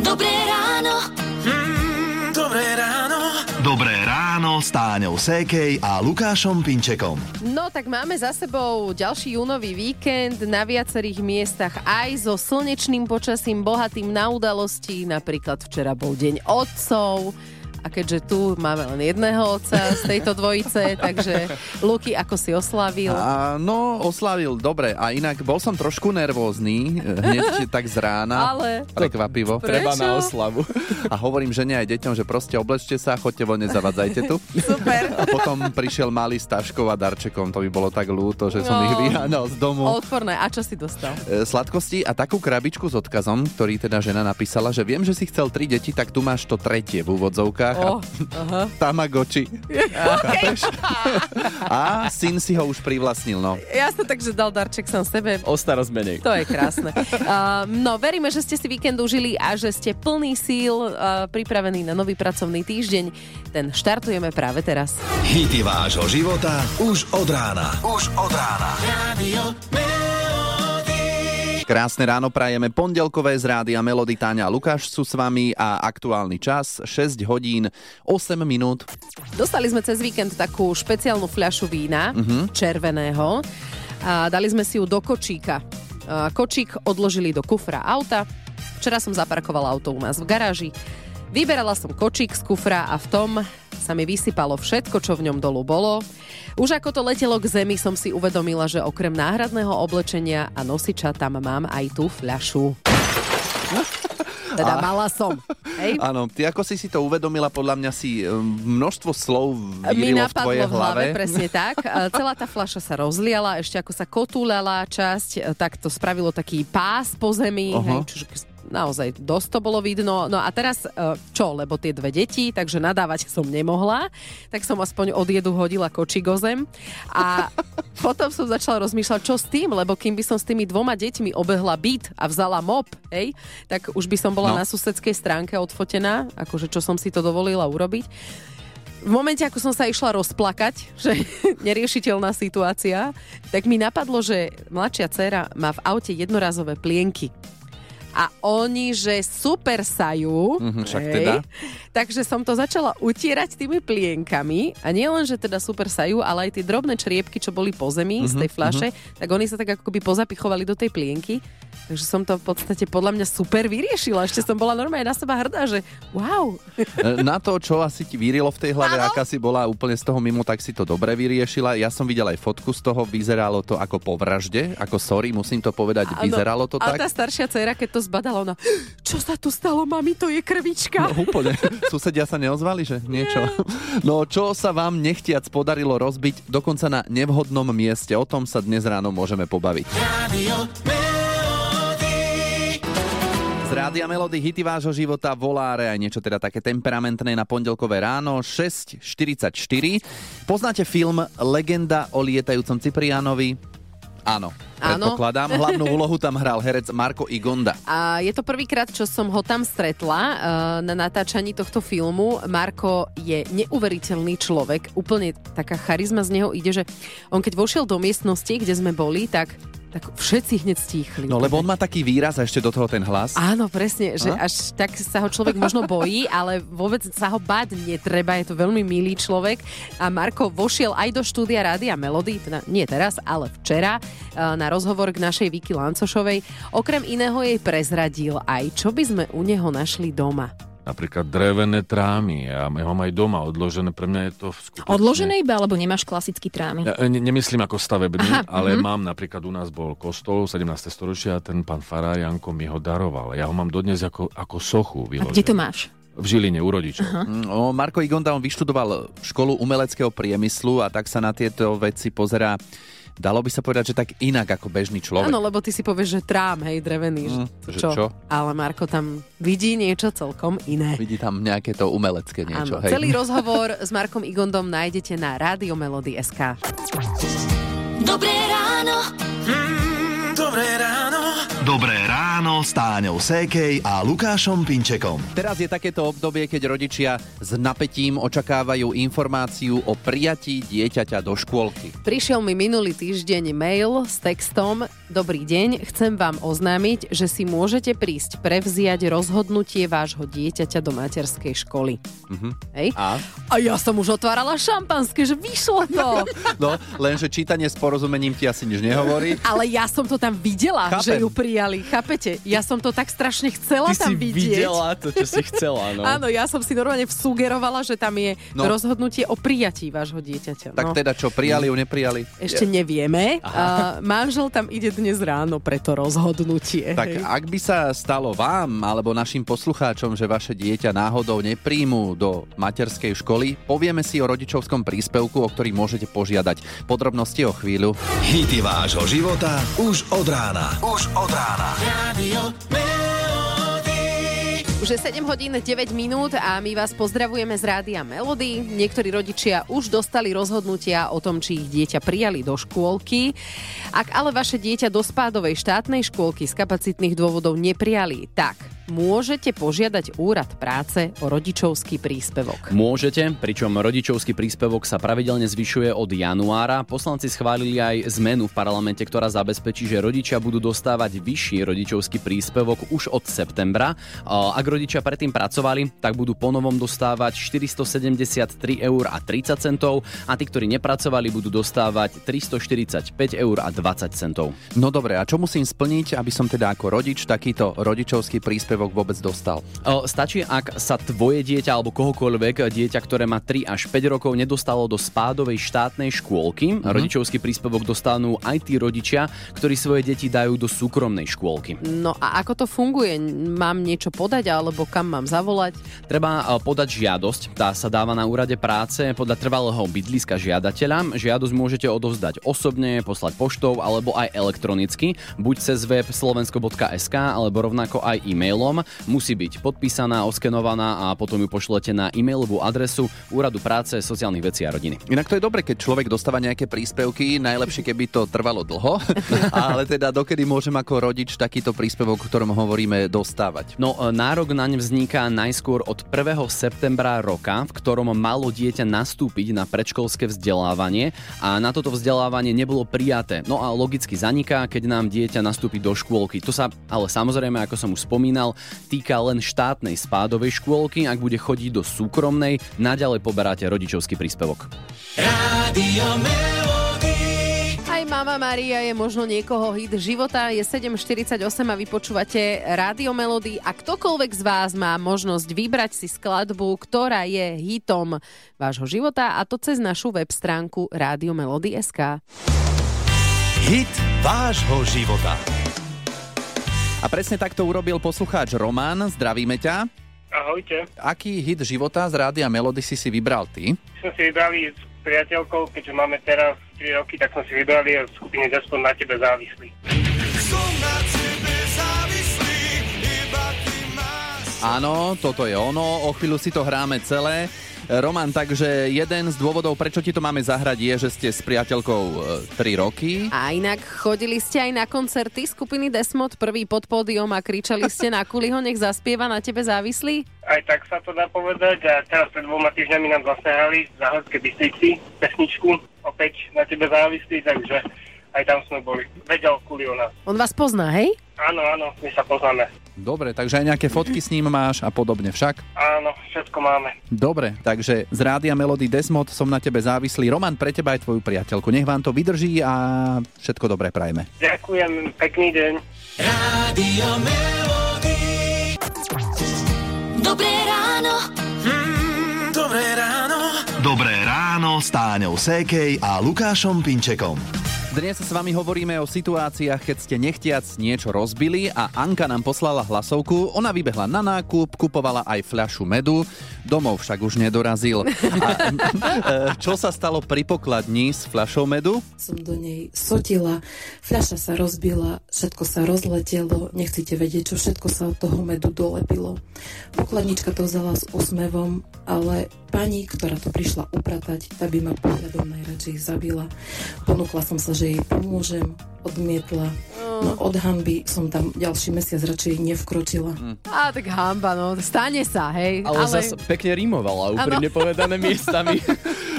Dobré ráno. Mm, dobré ráno. Dobré ráno s Táňou Sékej a Lukášom Pinčekom. No tak máme za sebou ďalší júnový víkend na viacerých miestach aj so slnečným počasím bohatým na udalosti. Napríklad včera bol deň otcov, a keďže tu máme len jedného otca z tejto dvojice, takže Luky, ako si oslavil? A, no, oslavil, dobre. A inak bol som trošku nervózny, hneď tak z rána. Ale... Prekvapivo. Prečo? Treba na oslavu. A hovorím žene aj deťom, že proste oblečte sa, choďte von, nezavadzajte tu. Super. A potom prišiel malý s taškou a darčekom, to by bolo tak ľúto, že som No. ich vyháňal z domu. Odporné. A čo si dostal? E, sladkosti a takú krabičku s odkazom, ktorý teda žena napísala, že viem, že si chcel tri deti, tak tu máš to tretie v úvodzovkách. Oh, A aha. Tamagotchi. Chápeš? A syn si ho už privlastnil, no. Jasne, takže dal darček sám sebe. O starosť menej. To je krásne. Uh, no, veríme, že ste si víkend užili a že ste plný síl, uh, pripravení na nový pracovný týždeň. Ten štartujeme práve teraz. Hity vášho života už od rána. Už od rána. Radio. Krásne ráno prajeme pondelkové z rádia Melody Táňa a Lukáš sú s vami a aktuálny čas 6 hodín 8 minút. Dostali sme cez víkend takú špeciálnu fľašu vína, červeného. A dali sme si ju do kočíka. Kočík odložili do kufra auta. Včera som zaparkovala auto u nás v garáži. Vyberala som kočík z kufra a v tom sa mi vysypalo všetko, čo v ňom dolu bolo. Už ako to letelo k zemi, som si uvedomila, že okrem náhradného oblečenia a nosiča tam mám aj tú fľašu. Teda mala som. Hej? Áno, ty ako si si to uvedomila, podľa mňa si um, množstvo slov Mi vyrilo v napadlo tvojej v hlave. hlave, presne tak. A Celá tá fľaša sa rozliala, ešte ako sa kotúľala časť, e, tak to spravilo taký pás po zemi, Aha. hej, čiže naozaj dosť to bolo vidno. No a teraz e, čo, lebo tie dve deti, takže nadávať som nemohla, tak som aspoň od jedu hodila kočík o zem. A potom som začala rozmýšľať, čo s tým, lebo kým by som s tými dvoma deťmi obehla byt a vzala mop, hej, tak už by som bola No. na susedskej stránke odfotená, akože čo som si to dovolila urobiť. V momente, ako som sa išla rozplakať, že neriešiteľná situácia, tak mi napadlo, že mladšia dcéra má v aute jednorazové plienky. A oni, že super sajú. Mhm, však teda. Takže som to začala utierať tými plienkami. A nie len, že teda super sajú, ale aj tie drobné čriepky, čo boli po zemi z Mhm, tej fľaše, tak oni sa tak ako keby pozapichovali do tej plienky. Takže som to v podstate podľa mňa super vyriešila. Ešte som bola normálne na seba hrdá, že wow. E, Na to, čo asi ti vyrilo v tej hlave, Áno. aká si bola úplne z toho mimo, tak si to dobre vyriešila. Ja som videl aj fotku z toho, vyzeralo to ako po vražde, ako sorry, musím to povedať, Áno. vyzeralo to A tak. tá staršia dcera, keď to zbadala, ona, čo sa tu stalo, mami, to je krvička. No úplne. Susedia sa neozvali, že niečo. No čo sa vám nechtiac podarilo rozbiť dokonca na nevhodnom mieste? O tom sa dnes ráno môžeme pobaviť. Z Rádia Melody hity vášho života, voláre aj niečo teda také temperamentné na pondelkové ráno 6.44. Poznáte film Legenda o lietajúcom Ciprianovi? Áno, Áno. predpokladám. Hlavnú úlohu tam hral herec Marko Igonda. A je to prvýkrát, čo som ho tam stretla uh, na natáčaní tohto filmu. Marko je neuveriteľný človek, úplne taká charizma z neho ide, že on keď vošiel do miestnosti, kde sme boli, tak, tak všetci hneď stíchli. No lebo on má taký výraz a ešte do toho ten hlas. Áno, presne, že A? až tak sa ho človek možno bojí, ale vôbec sa ho báť netreba, je to veľmi milý človek. A Marko vošiel aj do štúdia Rádia Melody, teda nie teraz, ale včera, eh, na rozhovor k našej Viki Lancošovej. Okrem iného jej prezradil aj, čo by sme u neho našli doma. Napríklad drevené trámy. Ja ho mám aj doma odložené. Pre mňa je to skutočne... Odložené iba, alebo nemáš klasický trámy? Ja, ne, nemyslím ako stavebný, Aha, ale mhm. mám napríklad u nás bol kostol 17. storočia a ten pán Farár Janko mi ho daroval. Ja ho mám dodnes ako, ako sochu A kde to vyloženú. máš? V Žiline u rodičov. No, Marko Igonda, on vyštudoval školu umeleckého priemyslu a tak sa na tieto veci pozerá dalo by sa povedať, že tak inak ako bežný človek. Áno, lebo ty si povieš, že trám, hej, drevený. Mm, že, že čo? Ale Marko tam vidí niečo celkom iné. Vidí tam nejaké to umelecké niečo. Áno, hej. celý rozhovor s Markom Igondom nájdete na SK. Dobré ráno. Mm, dobré ráno. Dobré ráno s Táňou Sékej a Lukášom Pinčekom. Teraz je takéto obdobie, keď rodičia s napätím očakávajú informáciu o prijatí dieťaťa do škôlky. Prišiel mi minulý týždeň mail s textom Dobrý deň, chcem vám oznámiť, že si môžete prísť prevziať rozhodnutie vášho dieťaťa do materskej školy. Mhm. Hej? A? A ja som už otvárala šampanské, že vyšlo to. No, lenže čítanie s porozumením ti asi nič nehovorí. Ale ja som to tam videla, Chápem. že ju prijali. Chápete? Ja som to tak strašne chcela Ty tam si vidieť. videla to, čo si chcela, no. Áno, ja som si normálne vsugerovala, že tam je No. rozhodnutie o prijatí vášho dieťaťa. Tak no. teda čo, prijali ju, neprijali? Ešte nevieme. A manžel tam ide dnes ráno pre to rozhodnutie. Tak hej. ak by sa stalo vám alebo našim poslucháčom, že vaše dieťa náhodou nepríjmu do materskej školy, povieme si o rodičovskom príspevku, o ktorý môžete požiadať. Podrobnosti o chvíľu. Hity vášho života už od rána. Už od rána. Radio Melody. Už je 7 hodín 9 minút a my vás pozdravujeme z Rádia Melody. Niektorí rodičia už dostali rozhodnutia o tom, či ich dieťa prijali do škôlky. Ak ale vaše dieťa do spádovej štátnej škôlky z kapacitných dôvodov neprijali, tak môžete požiadať úrad práce o rodičovský príspevok. Môžete, pričom rodičovský príspevok sa pravidelne zvyšuje od januára. Poslanci schválili aj zmenu v parlamente, ktorá zabezpečí, že rodičia budú dostávať vyšší rodičovský príspevok už od septembra. A Ak rodičia predtým pracovali, tak budú ponovom dostávať 473 eur a 30 centov a tí, ktorí nepracovali, budú dostávať 345 eur a 20 centov. No dobre, a čo musím splniť, aby som teda ako rodič takýto rodičovský príspevok vôbec dostal? Stačí, ak sa tvoje dieťa alebo kohokoľvek dieťa, ktoré má 3 až 5 rokov, nedostalo do spádovej štátnej škôlky. Mhm. Rodičovský príspevok dostanú aj tí rodičia, ktorí svoje deti dajú do súkromnej škôlky. No a ako to funguje? Mám niečo podať alebo kam mám zavolať? Treba podať žiadosť, tá sa dáva na úrade práce podľa trvalého bydliska žiadateľa. Žiadosť môžete odovzdať osobne, poslať poštou alebo aj elektronicky, buď cez web slovensko.sk alebo rovnako aj e-mailom. Musí byť podpísaná, oskenovaná a potom ju pošlete na e-mailovú adresu Úradu práce, sociálnych vecí a rodiny. Inak to je dobre, keď človek dostáva nejaké príspevky, najlepšie keby to trvalo dlho, ale teda dokedy môžem ako rodič takýto príspevok, o ktorom hovoríme, dostávať? No, e, nárok naň vzniká najskôr od 1. septembra roka, v ktorom malo dieťa nastúpiť na predškolské vzdelávanie a na toto vzdelávanie nebolo prijaté. No a logicky zaniká, keď nám dieťa nastúpi do škôlky. To sa ale samozrejme, ako som už spomínal, týka len štátnej spádovej škôlky. Ak bude chodiť do súkromnej, naďalej poberáte rodičovský príspevok. Melody. Aj Mama Maria je možno niekoho hit života, je 7.48 a vy počúvate Rádio Melody a ktokoľvek z vás má možnosť vybrať si skladbu, ktorá je hitom vášho života a to cez našu web stránku Rádio Melody.sk. Hit vášho života. A presne takto urobil poslucháč Román. Zdravíme ťa. Ahojte. Aký hit života z Rádia Melody si si vybral ty? Som si vybrali s priateľkou, keďže máme teraz 3 roky, tak som si vybrali od skupiny Despot na tebe závislý. Áno, toto je ono. O chvíľu si to hráme celé. Roman, takže jeden z dôvodov, prečo ti to máme zahrať, je, že ste s priateľkou 3 roky. A inak chodili ste aj na koncerty skupiny Desmod prvý pod pódium a kričali ste na Kuliho, nech zaspieva na tebe závislý? Aj tak sa to dá povedať a teraz pred dvoma týždňami nám zase hrali v Záhodskej Bystrici pesničku, opäť na tebe závislí, takže aj tam sme boli. Vedel Kuli o nás. On vás pozná, hej? Áno, áno, my sa poznáme. Dobre, takže aj nejaké fotky s ním máš a podobne však. Áno, všetko máme. Dobre, takže z Rádia Melody Desmod som na tebe závislý. Roman, pre teba aj tvoju priateľku. Nech vám to vydrží a všetko dobré prajme. Ďakujem, pekný deň. Radio Melody. Dobré ráno. Mm, dobré ráno. Dobré ráno s Táňou Sékej a Lukášom Pinčekom. Dnes s vami hovoríme o situáciách, keď ste nechtiac niečo rozbili a Anka nám poslala hlasovku. Ona vybehla na nákup, kupovala aj fľašu medu, domov však už nedorazil. A, e, čo sa stalo pri pokladni s fľašou medu? som do nej sotila, fľaša sa rozbila, všetko sa rozletelo, nechcete vedieť, čo všetko sa od toho medu dolepilo. Pokladnička to vzala s úsmevom, ale pani, ktorá to prišla upratať, tá by ma pohľadom najradšej zabila. Ponúkla som sa, že jej pomôžem, odmietla. No od hanby som tam ďalší mesiac radšej nevkročila. A tak hamba, no, stane sa, hej. Ale, ale... zase pekne rímovala, úprimne povedané miestami.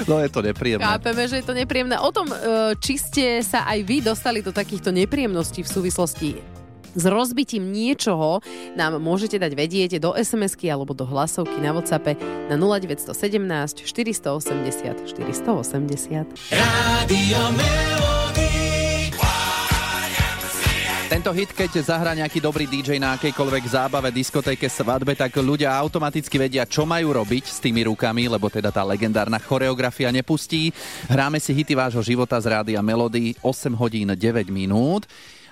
No je to nepríjemné. Chápeme, že je to nepríjemné. O tom, e, či ste sa aj vy dostali do takýchto nepríjemností v súvislosti s rozbitím niečoho nám môžete dať vedieť do SMS-ky alebo do hlasovky na WhatsAppe na 0917 480 480. Rádio Melody. Tento hit, keď zahrá nejaký dobrý DJ na akejkoľvek zábave, diskotéke, svadbe, tak ľudia automaticky vedia, čo majú robiť s tými rukami, lebo teda tá legendárna choreografia nepustí. Hráme si hity vášho života z rádia Melody 8 hodín 9 minút.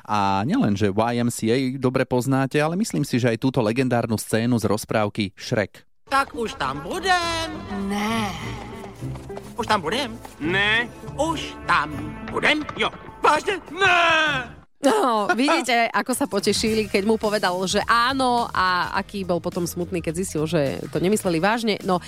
A nielen, že YMCA dobre poznáte, ale myslím si, že aj túto legendárnu scénu z rozprávky Shrek. Tak už tam budem. Ne. Už tam budem? Ne. Už tam budem? Jo. Vážne? Ne. No, vidíte, ako sa potešili, keď mu povedal, že áno a aký bol potom smutný, keď zistil, že to nemysleli vážne. No,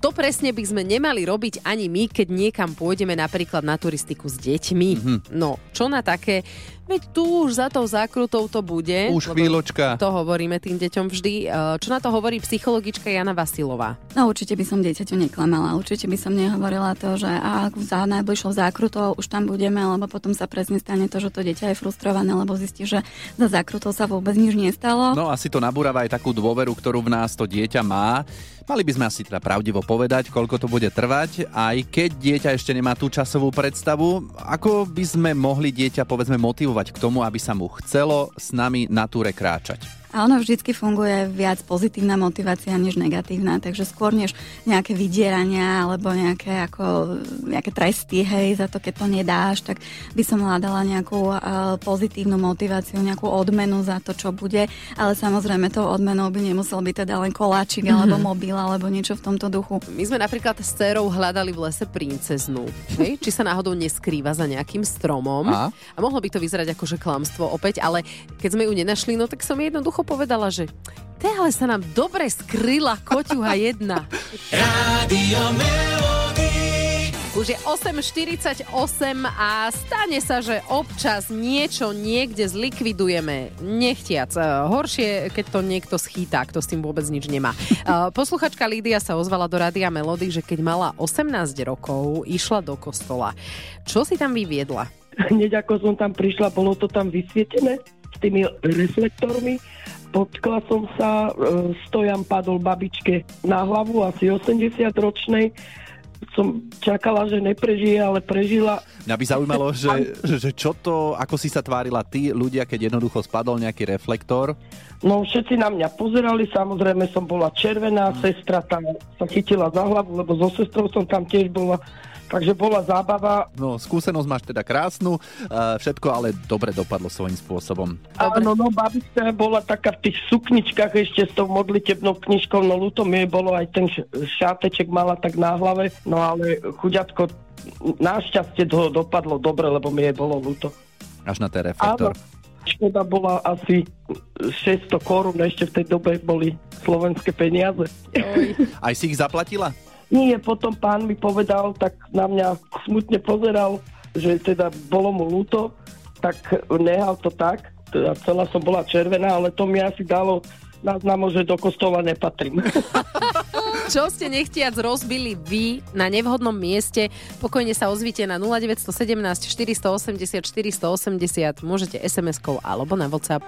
to presne by sme nemali robiť ani my, keď niekam pôjdeme napríklad na turistiku s deťmi. Mm-hmm. No, čo na také Veď tu už za tou zákrutou to bude. Už chvíľočka. To hovoríme tým deťom vždy. E, čo na to hovorí psychologička Jana Vasilová? No určite by som dieťaťu neklamala. Určite by som nehovorila to, že a za najbližšou zákrutou už tam budeme, lebo potom sa presne stane to, že to dieťa je frustrované, lebo zistí, že za zákrutou sa vôbec nič nestalo. No asi to nabúrava aj takú dôveru, ktorú v nás to dieťa má. Mali by sme asi teda pravdivo povedať, koľko to bude trvať, aj keď dieťa ešte nemá tú časovú predstavu, ako by sme mohli dieťa povedzme motivovať k tomu, aby sa mu chcelo s nami na túre kráčať. A ono vždycky funguje viac pozitívna motivácia než negatívna, takže skôr než nejaké vydierania alebo nejaké, ako, nejaké tresty, hej, za to, keď to nedáš, tak by som hľadala nejakú uh, pozitívnu motiváciu, nejakú odmenu za to, čo bude, ale samozrejme tou odmenou by nemusel byť teda len koláčik mm-hmm. alebo mobil alebo niečo v tomto duchu. My sme napríklad s dcerou hľadali v lese princeznú, hej, či sa náhodou neskrýva za nejakým stromom a? a mohlo by to vyzerať ako že klamstvo opäť, ale keď sme ju nenašli, no tak som jej povedala, že te ale sa nám dobre skryla koťuha jedna. Rádio. Už je 8.48 a stane sa, že občas niečo niekde zlikvidujeme nechtiac. E, Horšie, keď to niekto schýta, kto s tým vôbec nič nemá. E, Posluchačka Lídia sa ozvala do Rádia Melody, že keď mala 18 rokov, išla do kostola. Čo si tam vyviedla? Hneď ako som tam prišla, bolo to tam vysvietené s tými reflektormi. Potkla som sa, e, stojam padol babičke na hlavu, asi 80 ročnej. Som čakala, že neprežije, ale prežila. Mňa by zaujímalo, že, že čo to, ako si sa tvárila ty, ľudia, keď jednoducho spadol nejaký reflektor? No všetci na mňa pozerali, samozrejme som bola červená, sestra tam sa chytila za hlavu, lebo so sestrou som tam tiež bola. Takže bola zábava. No, skúsenosť máš teda krásnu, uh, všetko ale dobre dopadlo svojím spôsobom. Áno, no, babička bola taká v tých sukničkách ešte s tou modlitebnou knižkou, no ľúto mi bolo aj ten šáteček mala tak na hlave, no ale chuďatko, našťastie to dopadlo dobre, lebo mi jej bolo ľúto. Až na ten reflektor. Áno. Škoda bola asi 600 korún, ešte v tej dobe boli slovenské peniaze. Aj si ich zaplatila? Nie, potom pán mi povedal, tak na mňa smutne pozeral, že teda bolo mu ľúto, tak nehal to tak. Teda celá som bola červená, ale to mi asi dalo náznamo, že do kostola nepatrím. Čo ste nechtiac rozbili vy na nevhodnom mieste, pokojne sa ozvite na 0917 480 480, môžete SMS-kou alebo na WhatsApp.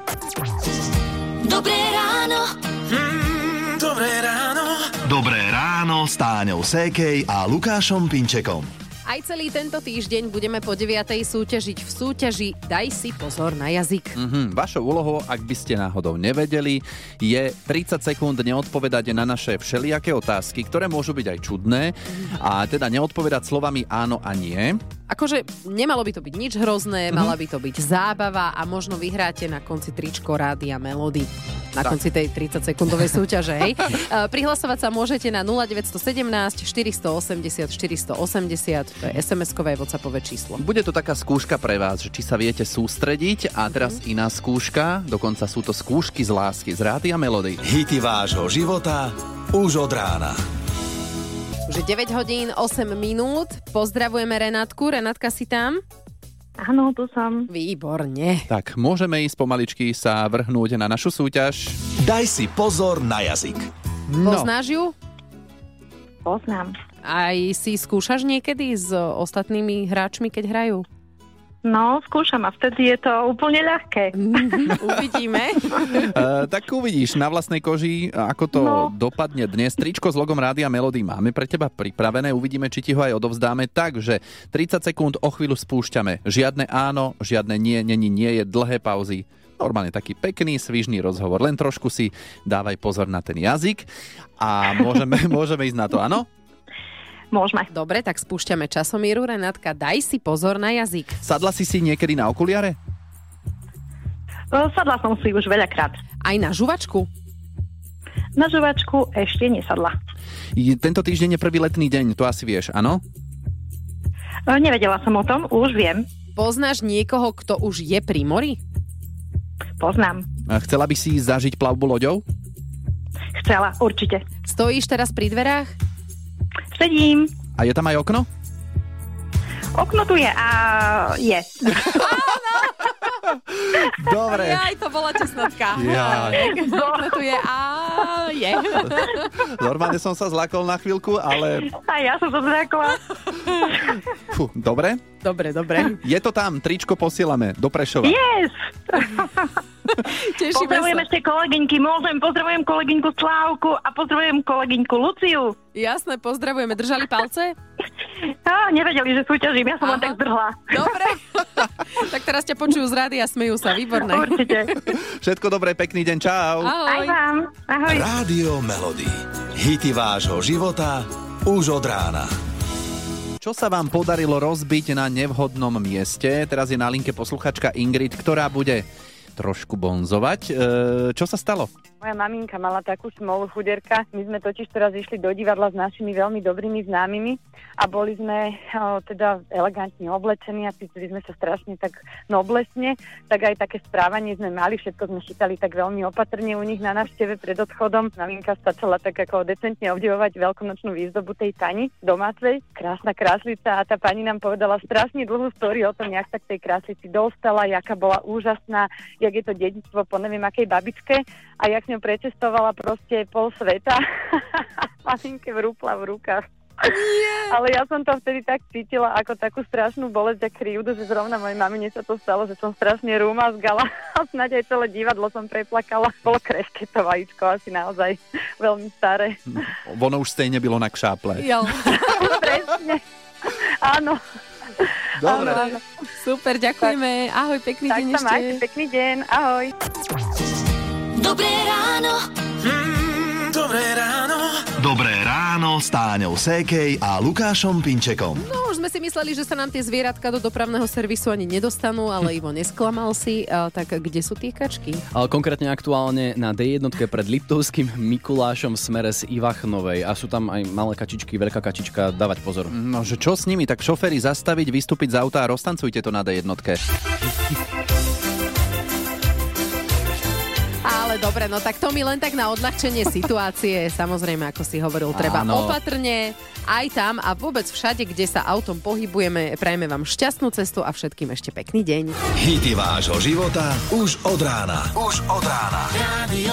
Dobré ráno. Mm, dobré ráno. Dobré ráno s Táňou Sékej a Lukášom Pinčekom. Aj celý tento týždeň budeme po 9. súťažiť v súťaži Daj si pozor na jazyk. Mhm, vašou úlohou, ak by ste náhodou nevedeli, je 30 sekúnd neodpovedať na naše všelijaké otázky, ktoré môžu byť aj čudné a teda neodpovedať slovami áno a nie. Akože nemalo by to byť nič hrozné, mm-hmm. mala by to byť zábava a možno vyhráte na konci tričko Rádia Melody. Na tak. konci tej 30-sekundovej súťaže, hej. Uh, Prihlasovať sa môžete na 0917 480 480, to je SMS-kové WhatsAppové číslo. Bude to taká skúška pre vás, že či sa viete sústrediť a teraz mm-hmm. iná skúška, dokonca sú to skúšky z lásky z Rádia Melody. Hity vášho života už od rána. Už je 9 hodín 8 minút. Pozdravujeme Renátku. Renátka si tam? Áno, tu som. Výborne. Tak, môžeme ísť pomaličky sa vrhnúť na našu súťaž. Daj si pozor na jazyk. No. Poznáš ju? Poznám. Aj si skúšaš niekedy s ostatnými hráčmi, keď hrajú? No, skúšam a vtedy je to úplne ľahké. Uvidíme. Uh, tak uvidíš na vlastnej koži, ako to no. dopadne dnes. Tričko s logom Rádia Melody máme pre teba pripravené. Uvidíme, či ti ho aj odovzdáme. Takže 30 sekúnd o chvíľu spúšťame. Žiadne áno, žiadne nie, není nie, je dlhé pauzy. Normálne taký pekný, svižný rozhovor. Len trošku si dávaj pozor na ten jazyk a môžeme, môžeme ísť na to, áno? Môžeme. Dobre, tak spúšťame časomíru. Renátka, daj si pozor na jazyk. Sadla si si niekedy na okuliare? O, Sadla som si už veľakrát. Aj na žuvačku? Na žuvačku ešte nesadla. Tento týždeň je prvý letný deň, to asi vieš, áno? O, Nevedela som o tom, už viem. Poznáš niekoho, kto už je pri mori? Poznám. A Chcela by si zažiť plavbu loďou? Chcela, určite. Stojíš teraz pri dverách? Sedím. A je tam aj okno? Okno tu je a je. Dobre. Aj to bola česnotka. Jaj. Okno tu je a je. Normálne som sa zlakol na chvíľku, ale A ja som to zrakla. fú, dobre. Dobre, dobre. Je to tam, tričko posielame do Prešova. Yes! Tešíme Pozdravujem sa. ešte kolegyňky, môžem, pozdravujem kolegyňku Slávku a pozdravujem kolegyňku Luciu. Jasné, pozdravujeme. Držali palce? Á, nevedeli, že súťažím, ja som len Aha. tak zdrhla. Dobre. tak teraz ťa počujú z rády a smejú sa. Výborné. Určite. Všetko dobré, pekný deň, čau. Aj Ahoj. vám. Ahoj. Rádio Melody. Hity vášho života už od rána. Čo sa vám podarilo rozbiť na nevhodnom mieste? Teraz je na linke posluchačka Ingrid, ktorá bude trošku bonzovať. E, čo sa stalo? Moja maminka mala takú smolu chuderka. My sme totiž teraz išli do divadla s našimi veľmi dobrými známymi a boli sme o, teda elegantne oblečení a cítili sme sa strašne tak noblesne. Tak aj také správanie sme mali, všetko sme chytali tak veľmi opatrne u nich na návšteve pred odchodom. Maminka začala tak ako decentne obdivovať veľkonočnú výzdobu tej tani domácej. Krásna kráslica a tá pani nám povedala strašne dlhú story o tom, jak sa k tej kráslici dostala, jaká bola úžasná, jak je to dedictvo po neviem akej babičke a jak s ňou prečestovala proste pol sveta. Maminke vrúpla v rukách. Ale ja som to vtedy tak cítila ako takú strašnú bolesť a krivdu, že zrovna mojej mamine sa to stalo, že som strašne rúmazgala a snáď aj celé divadlo som preplakala. Bolo krešké to vajíčko, asi naozaj veľmi staré. Ono už stejne bylo na kšáple. Jo. Presne. Áno. Dobre. Áno, áno. Super, ďakujeme. Ahoj, pekný Tak deň sa ešte. majte, pekný deň. Ahoj. Dobré ráno. Dobré ráno. Dobré ráno s Táňou Sékej a Lukášom Pinčekom. No, už sme si mysleli, že sa nám tie zvieratka do dopravného servisu ani nedostanú, ale Ivo nesklamal si. A, tak kde sú tie kačky? Ale konkrétne aktuálne na D1 pred Liptovským Mikulášom v smere z Ivachnovej. A sú tam aj malé kačičky, veľká kačička, dávať pozor. No, že čo s nimi? Tak šoféry zastaviť, vystúpiť z auta a roztancujte to na D1. Ale dobre, no tak to mi len tak na odľahčenie situácie. Samozrejme, ako si hovoril, treba Áno. opatrne aj tam a vôbec všade, kde sa autom pohybujeme. Prajeme vám šťastnú cestu a všetkým ešte pekný deň. Hity vášho života už od rána. Už od rána. Radio.